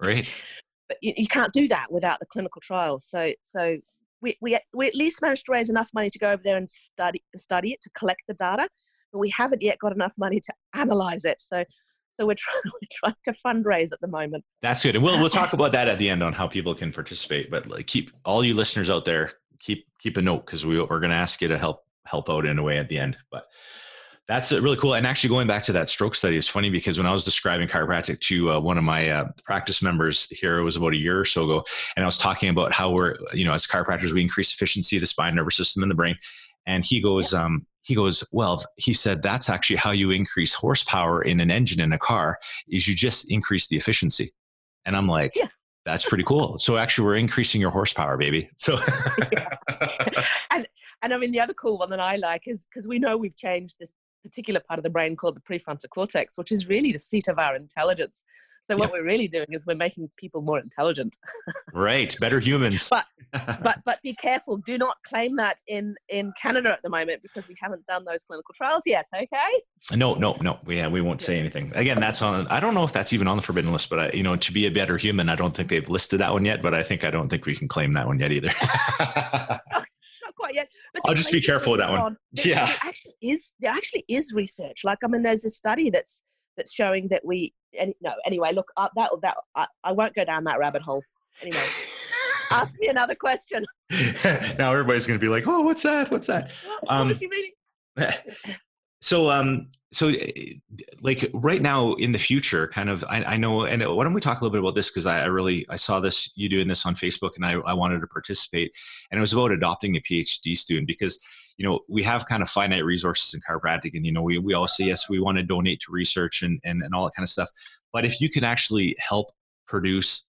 Right. but you, you can't do that without the clinical trials. So, so we, we, we at least managed to raise enough money to go over there and study, study it, to collect the data, but we haven't yet got enough money to analyze it. So, so we're trying, we're trying to fundraise at the moment. That's good. And we'll, we'll talk about that at the end on how people can participate, but keep all you listeners out there, keep, keep a note because we, we're going to ask you to help, help out in a way at the end, but that's really cool. And actually, going back to that stroke study is funny because when I was describing chiropractic to uh, one of my uh, practice members here, it was about a year or so ago, and I was talking about how we're, you know, as chiropractors, we increase efficiency of the spine, nervous system, and the brain. And he goes, um, he goes, well, he said that's actually how you increase horsepower in an engine in a car is you just increase the efficiency. And I'm like, yeah. that's pretty cool. So actually, we're increasing your horsepower, baby. So, and and I mean the other cool one that I like is because we know we've changed this particular part of the brain called the prefrontal cortex, which is really the seat of our intelligence. So what yeah. we're really doing is we're making people more intelligent. right, better humans. but but but be careful. Do not claim that in in Canada at the moment because we haven't done those clinical trials yet. Okay. No, no, no. We yeah, we won't yeah. say anything. Again, that's on. I don't know if that's even on the forbidden list, but I, you know, to be a better human, I don't think they've listed that one yet. But I think I don't think we can claim that one yet either. not quite yet. But I'll just be careful with that one. On, there, yeah, there actually is there actually is research. Like I mean, there's a study that's that's showing that we. Any, no, anyway, look, uh, that that I, I won't go down that rabbit hole. Anyway, ask me another question. now everybody's going to be like, "Oh, what's that? What's that?" What, um, what you meaning? so um so eh, like right now in the future kind of I, I know and why don't we talk a little bit about this because I, I, really i saw this you doing this on facebook and I, I wanted to participate and it was about adopting a phd student because you know we have kind of finite resources in chiropractic and you know we, we all say yes we want to donate to research and, and and all that kind of stuff but if you can actually help produce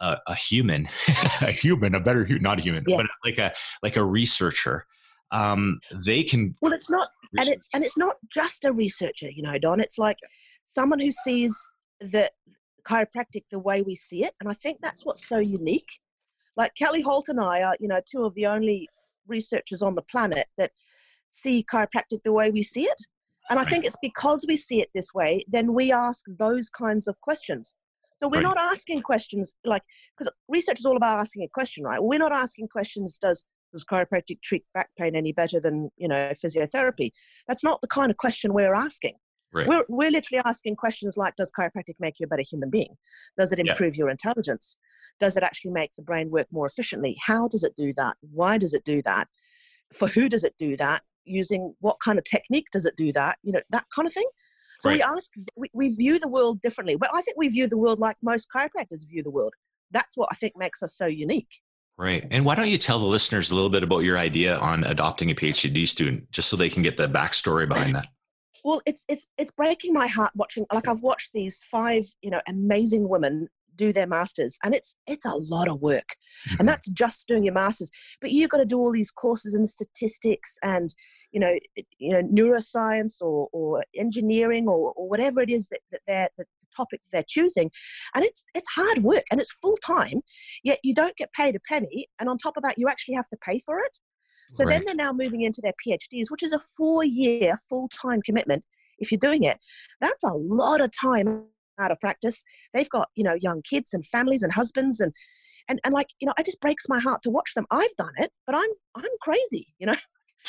a, a human a human a better not a human yeah. but like a like a researcher um, they can well it's not research. and it's and it's not just a researcher you know don it's like someone who sees the chiropractic the way we see it and i think that's what's so unique. Like kelly holt and i are you know two of the only researchers on the planet that see chiropractic the way we see it and i think it's because we see it this way then we ask those kinds of questions. So we're right. not asking questions like because research is all about asking a question right? We're not asking questions does does chiropractic treat back pain any better than you know physiotherapy? That's not the kind of question we're asking. Right. we're, we're literally asking questions like does chiropractic make you a better human being? Does it improve yeah. your intelligence? Does it actually make the brain work more efficiently? How does it do that? Why does it do that? For who does it do that? Using what kind of technique does it do that? You know that kind of thing. So right. we ask we, we view the world differently. But i think we view the world like most chiropractors view the world. That's what i think makes us so unique Right. And why don't you tell the listeners a little bit about your idea on adopting a PhD student, just so they can get the backstory behind that? Well, it's it's it's breaking my heart watching. Like I've watched these five, you know, amazing women do their masters, and it's it's a lot of work, mm-hmm. and that's just doing your masters. But you've got to do all these courses in statistics and you know, you know, neuroscience or or engineering or or whatever it is that that they're that topic they're choosing and it's it's hard work and it's full time yet you don't get paid a penny and on top of that you actually have to pay for it. So right. then they're now moving into their phds which is a four year full time commitment if you're doing it. That's a lot of time out of practice. They've got you know young kids and families and husbands and and, and like you know it just breaks my heart to watch them. I've done it but i'm i'm crazy you know?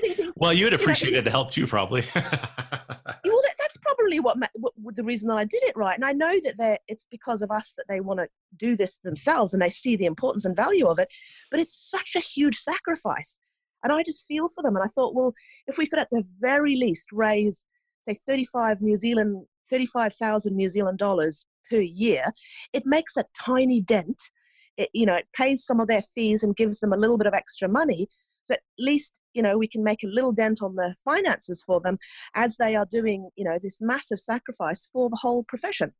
Thinking, well you would appreciate you know, the help too probably. Well probably what, what, the reason that I did it right. And I know that it's because of us that they want to do this themselves and they see the importance and value of it. But it's such a huge sacrifice. And I just feel for them. And I thought, well, if we could at the very least raise, say, 35 New Zealand, 35,000 New Zealand dollars per year, it makes a tiny dent. It, you know, it pays some of their fees and gives them a little bit of extra money. So at least, you know, we can make a little dent on the finances for them as they are doing, you know, this massive sacrifice for the whole profession.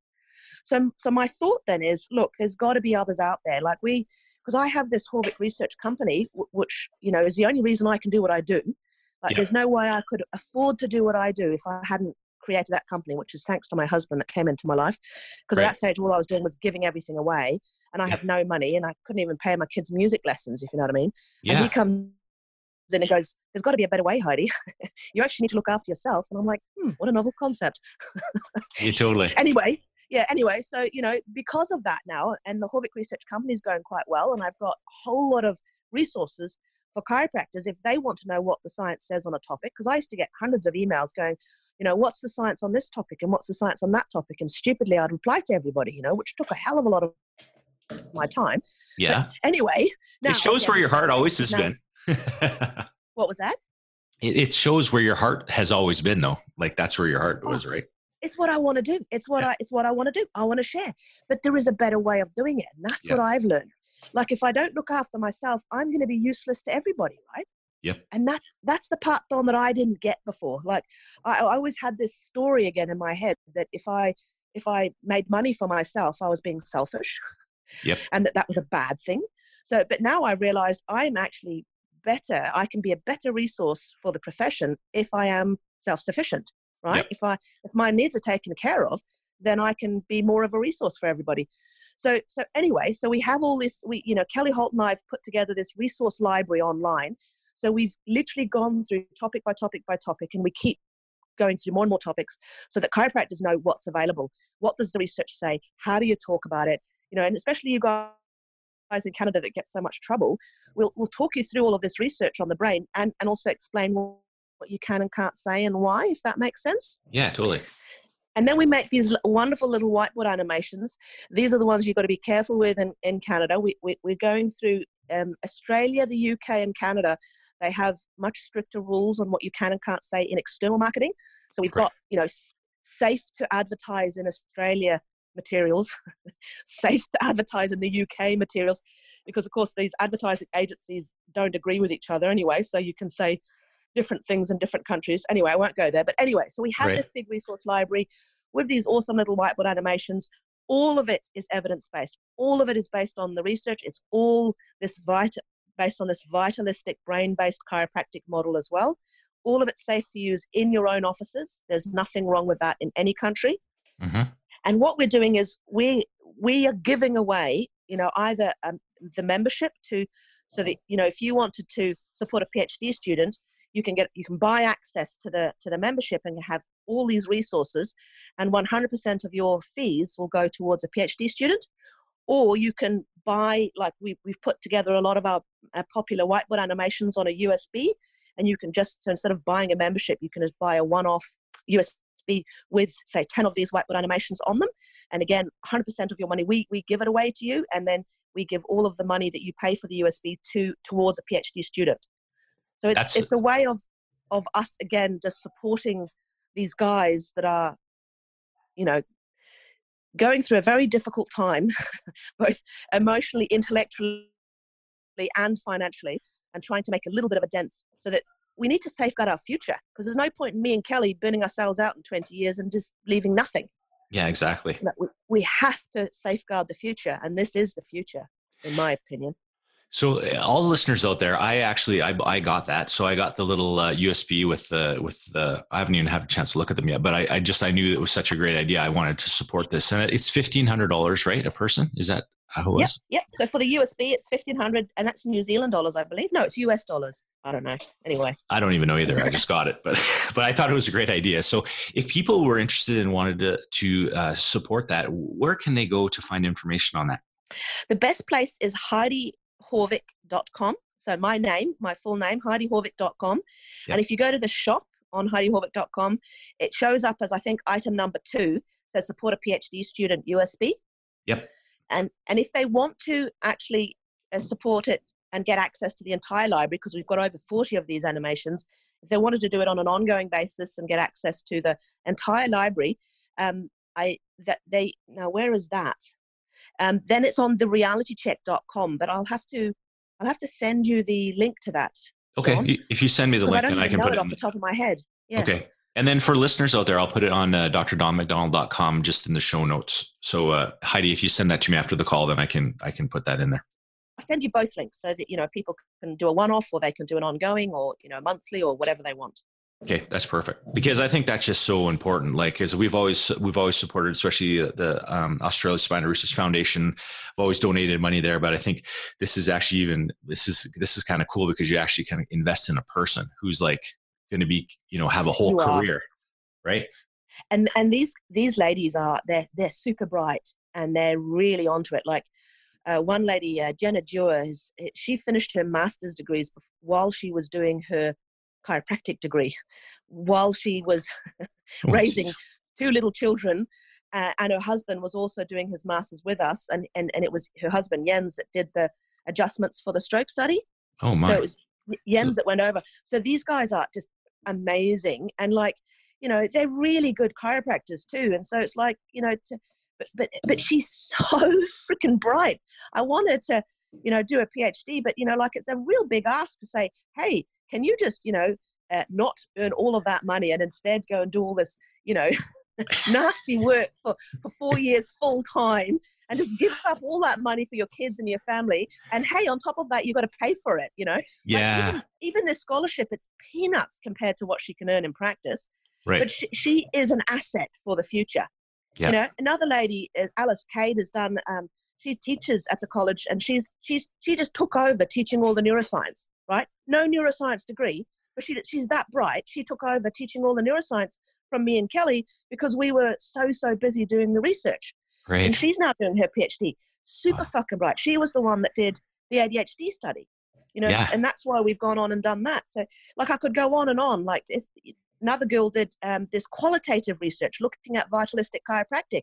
So, so my thought then is, look, there's got to be others out there. Like we, because I have this Haavik research company, which, you know, is the only reason I can do what I do. Like yeah. there's no way I could afford to do what I do if I hadn't created that company, which is thanks to my husband that came into my life. Because right. at that stage, all I was doing was giving everything away, and I yeah. had no money, and I couldn't even pay my kids' music lessons, if you know what I mean. Yeah. And he comes and it goes, There's got to be a better way, Heidi. you actually need to look after yourself. And I'm like, hmm, what a novel concept. yeah, totally. Anyway, yeah, anyway, so, you know, because of that now, and the Haavik Research Company is going quite well, and I've got a whole lot of resources for chiropractors if they want to know what the science says on a topic. Because I used to get hundreds of emails going, you know, what's the science on this topic and what's the science on that topic? And stupidly, I'd reply to everybody, you know, which took a hell of a lot of my time. Yeah. But anyway, now, it shows where your heart always has now, been. what was that? It, it, shows where your heart has always been, though. Like that's where your heart oh, was, right? It's what I want to do. It's what yeah. I. It's what I want to do. I want to share. But there is a better way of doing it, and that's yeah. what I've learned. Like if I don't look after myself, I'm going to be useless to everybody, right? Yep. And that's that's the part Don that I didn't get before. Like I, I always had this story again in my head that if I if I made money for myself, I was being selfish. Yep. And that that was a bad thing. So, but now I realized I'm actually better. I can be a better resource for the profession if I am self-sufficient, right? Yep. If I if my needs are taken care of, then I can be more of a resource for everybody. So, so anyway, so we have all this. We, you know, Kelly Holt and I have put together this resource library online. So we've literally gone through topic by topic by topic, and we keep going through more and more topics so that chiropractors know what's available. What does the research say? How do you talk about it? You know, and especially you guys in Canada that get so much trouble, we'll, we'll talk you through all of this research on the brain and, and also explain what you can and can't say and why, if that makes sense. Yeah, totally. And then we make these wonderful little whiteboard animations. These are the ones you've got to be careful with in, in Canada. We, we, we're going through um, Australia, the UK, and Canada. They have much stricter rules on what you can and can't say in external marketing. So we've got, you know, safe to advertise in Australia materials, safe to advertise in the UK materials, because of course these advertising agencies don't agree with each other anyway. So you can say different things in different countries. Anyway, I won't go there. But anyway, so we have right. this big resource library with these awesome little whiteboard animations. All of it is evidence based. All of it is based on the research. It's all this vital. based on this vitalistic brain based chiropractic model as well. All of it's safe to use in your own offices. There's nothing wrong with that in any country. Mm-hmm. And what we're doing is we we are giving away, you know, either um, the membership to so that you know if you wanted to support a PhD student, you can get you can buy access to the to the membership and have all these resources, and 100% of your fees will go towards a PhD student. Or you can buy like we we've put together a lot of our, our popular whiteboard animations on a USB, and you can just so instead of buying a membership, you can just buy a one-off USB be with say 10 of these whiteboard animations on them. And again 100% of your money we, we give it away to you and then we give all of the money that you pay for the usb to towards a phd student. So it's That's... it's a way of of us again just supporting these guys that are you know going through a very difficult time both emotionally intellectually and financially and trying to make a little bit of a dent so that we need to safeguard our future because there's no point in me and Kelly burning ourselves out in 20 years and just leaving nothing. Yeah, exactly. We have to safeguard the future, and this is the future, in my opinion. So, uh, all the listeners out there, I actually I, I got that. So I got the little uh, USB with the with the. I haven't even had a chance to look at them yet, but I, I just I knew it was such a great idea. I wanted to support this, and it's fifteen hundred dollars, right? A person is that how yep, Yep. So for the USB, it's fifteen hundred, and that's New Zealand dollars, I believe. No, it's US dollars. I don't know. Anyway, I don't even know either. I just got it, but but I thought it was a great idea. So if people were interested and wanted to to uh, support that, where can they go to find information on that? The best place is HeidiHaavik.com. So my name, my full name, HeidiHaavik.com. Yep. And if you go to the shop on HeidiHaavik.com, it shows up as I think item number two says support a PhD student USB. Yep. And, and if they want to actually uh, support it and get access to the entire library, because we've got over 40 of these animations, if they wanted to do it on an ongoing basis and get access to the entire library, um, I that they now where is that? Um, then it's on the realitycheck.com, but I'll have to I'll have to send you the link to that. Okay, John, if you send me the link, then I can put it, it off the top of my head. Yeah. Okay, and then for listeners out there, I'll put it on uh, drdonmcdonald.com just in the show notes. So uh, Heidi, if you send that to me after the call, then I can I can put that in there. I'll send you both links so that you know people can do a one-off or they can do an ongoing or you know monthly or whatever they want. Okay, that's perfect because I think that's just so important. Like, because we've always we've always supported, especially the um, Australia Spinal Research Foundation. I've always donated money there, but I think this is actually even this is this is kind of cool because you actually kind of invest in a person who's like going to be you know have a whole you career, are. right? And and these these ladies are they're they're super bright and they're really onto it. Like uh, one lady, uh, Jenna Duehr, she finished her master's degrees while she was doing her chiropractic degree while she was oh, raising geez. two little children uh, and her husband was also doing his masters with us and, and, and it was her husband jens that did the adjustments for the stroke study oh my so it was jens so, that went over so these guys are just amazing and like you know they're really good chiropractors too and so it's like you know to, but but but she's so freaking bright. I wanted to you know do a phd but you know like it's a real big ask to say hey can you just, you know, uh, not earn all of that money and instead go and do all this, you know, nasty work for, for four years full time and just give up all that money for your kids and your family. And hey, on top of that, you've got to pay for it, you know? Yeah. Like even, even this scholarship, it's peanuts compared to what she can earn in practice. Right. But she, she is an asset for the future. Yeah. You know, another lady, uh, Alice Cade, has done. Um, she teaches at the college, and she's she's she just took over teaching all the neuroscience right? No neuroscience degree, but she, she's that bright. She took over teaching all the neuroscience from me and Kelly because we were so, so busy doing the research. Great. And she's now doing her PhD. Super wow. fucking bright. She was the one that did the ADHD study, you know, yeah. and that's why we've gone on and done that. So, like, I could go on and on. Like, this, another girl did um, this qualitative research looking at vitalistic chiropractic.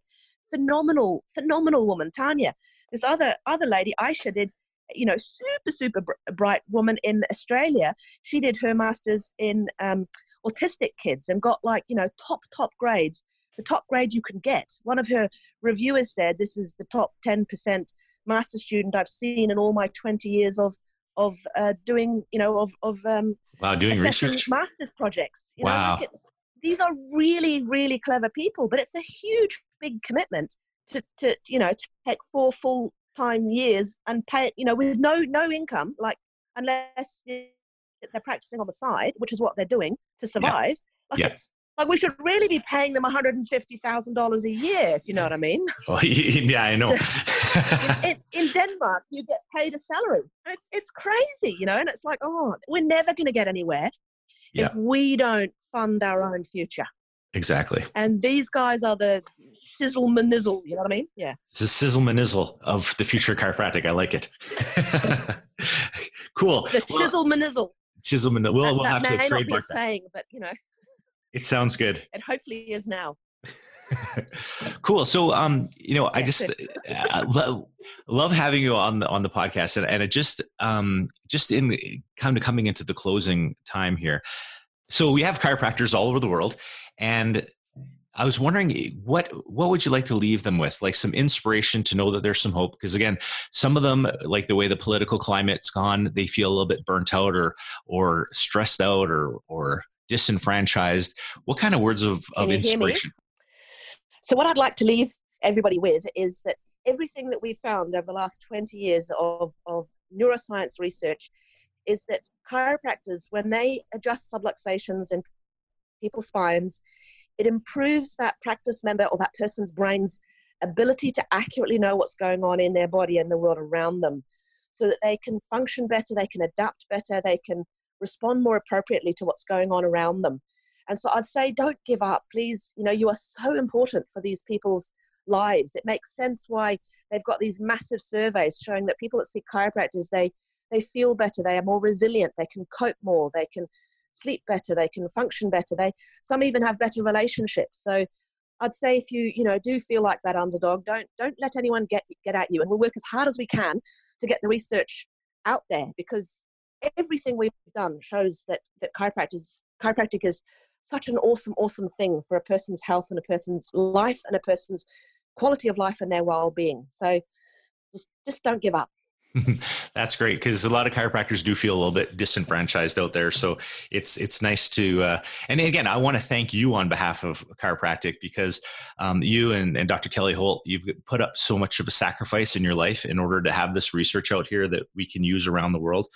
Phenomenal, phenomenal woman, Tanya. This other other lady, Aisha, did you know, super, super br- bright woman in Australia. She did her master's in um, autistic kids and got like, you know, top, top grades, the top grade you can get. One of her reviewers said, This is the top 10% master student I've seen in all my 20 years of of uh, doing, you know, of, of um, wow, doing research master's projects. You wow. Know, like these are really, really clever people, but it's a huge, big commitment to, to you know, to take four full time years and pay you know with no no income like unless they're practicing on the side which is what they're doing to survive yeah. like yeah. it's like we should really be paying them $150,000 a year if you know what I mean well, yeah I know in, in, Denmark you get paid a salary it's it's crazy you know and it's like oh we're never going to get anywhere yeah. if we don't fund our own future Exactly. And these guys are the sizzle manizzle, you know what I mean? Yeah. The sizzle manizzle of the future chiropractic. I like it. cool. The well, shizzle manizzle. Chisel manizzle. We'll, we'll have to may trademark not be a saying, but you know. It sounds good. It hopefully is now. cool. So, um, you know, I just uh, love having you on the on the podcast, and, and it just um, just in kind of coming into the closing time here. So we have chiropractors all over the world, and I was wondering eh, what what would you like to leave them with, like some inspiration to know that there's some hope. Because again, some of them, like the way the political climate's gone, they feel a little bit burnt out or or stressed out or or disenfranchised. What kind of words of, of inspiration? So what I'd like to leave everybody with is that everything that we've found over the last 20 years of, of neuroscience research is that chiropractors, when they adjust subluxations in people's spines, it improves that practice member or that person's brain's ability to accurately know what's going on in their body and the world around them so that they can function better, they can adapt better, they can respond more appropriately to what's going on around them. And so I'd say don't give up. Please, you know, you are so important for these people's lives. It makes sense why they've got these massive surveys showing that people that see chiropractors, they they feel better, they are more resilient, they can cope more, they can sleep better, they can function better. They some even have better relationships. So I'd say if you you know do feel like that underdog, don't don't let anyone get get at you, and we'll work as hard as we can to get the research out there because everything we've done shows that that chiropractic chiropractic is such an awesome awesome thing for a person's health and a person's life and a person's quality of life and their well-being. So just just don't give up. That's great because a lot of chiropractors do feel a little bit disenfranchised out there. So it's it's nice to uh, and again I want to thank you on behalf of chiropractic because um, you and, and Dr. Kelly Holt you've put up so much of a sacrifice in your life in order to have this research out here that we can use around the world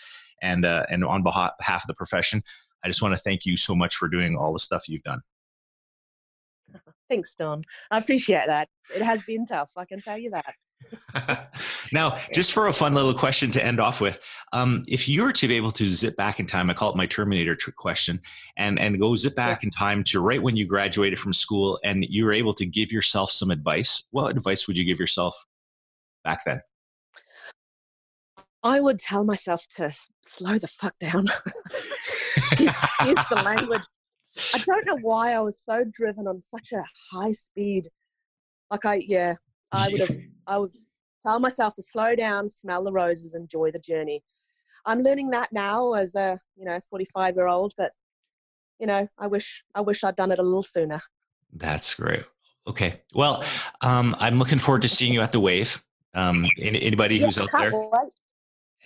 and uh, and on behalf of the profession. I just want to thank you so much for doing all the stuff you've done. Thanks, Don. I appreciate that. It has been tough, I can tell you that. now, just for a fun little question to end off with, um, if you were to be able to zip back in time, I call it my Terminator question, and and go zip back yeah. in time to right when you graduated from school, and you were able to give yourself some advice. What advice would you give yourself back then? I would tell myself to slow the fuck down. excuse, excuse the language. I don't know why I was so driven on such a high speed. Like I, yeah, I would have, I would tell myself to slow down, smell the roses, enjoy the journey. I'm learning that now as a, you know, 45 year old, but you know, I wish, I wish I'd done it a little sooner. That's great. Okay. Well, um, I'm looking forward to seeing you at the wave. Um, anybody who's out there. Wait.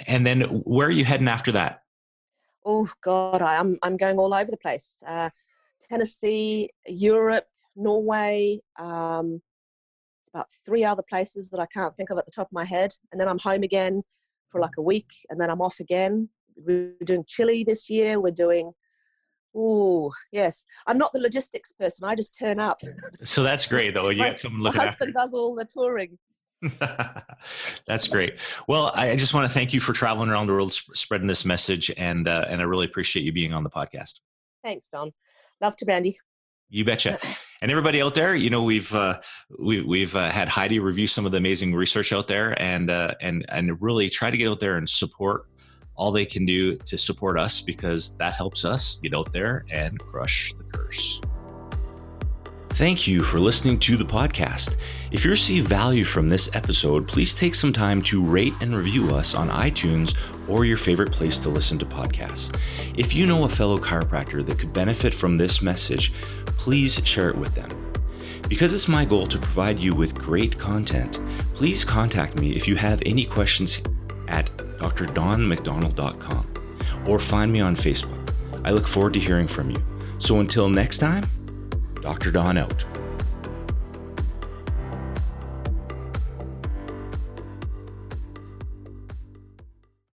And then where are you heading after that? oh God, I, am I'm going all over the place. Uh, Tennessee, Europe, Norway. Um, it's about three other places that I can't think of at the top of my head, and then I'm home again for like a week, and then I'm off again. We're doing Chile this year. We're doing. Oh yes, I'm not the logistics person. I just turn up. So that's great, though. You got someone looking. My husband after. does all the touring. That's great. Well, I just want to thank you for traveling around the world, sp- spreading this message, and uh, and I really appreciate you being on the podcast. Thanks, Don. Love to, Brandy. You betcha. And everybody out there, you know, we've uh, we, we've uh, had Heidi review some of the amazing research out there, and uh, and and really try to get out there and support all they can do to support us because that helps us get out there and crush the curse. Thank you for listening to the podcast. If you receive value from this episode, please take some time to rate and review us on iTunes or your favorite place to listen to podcasts. If you know a fellow chiropractor that could benefit from this message, please share it with them. Because it's my goal to provide you with great content, please contact me if you have any questions at drdonmcdonald.com or find me on Facebook. I look forward to hearing from you. So until next time, Dr. Don out.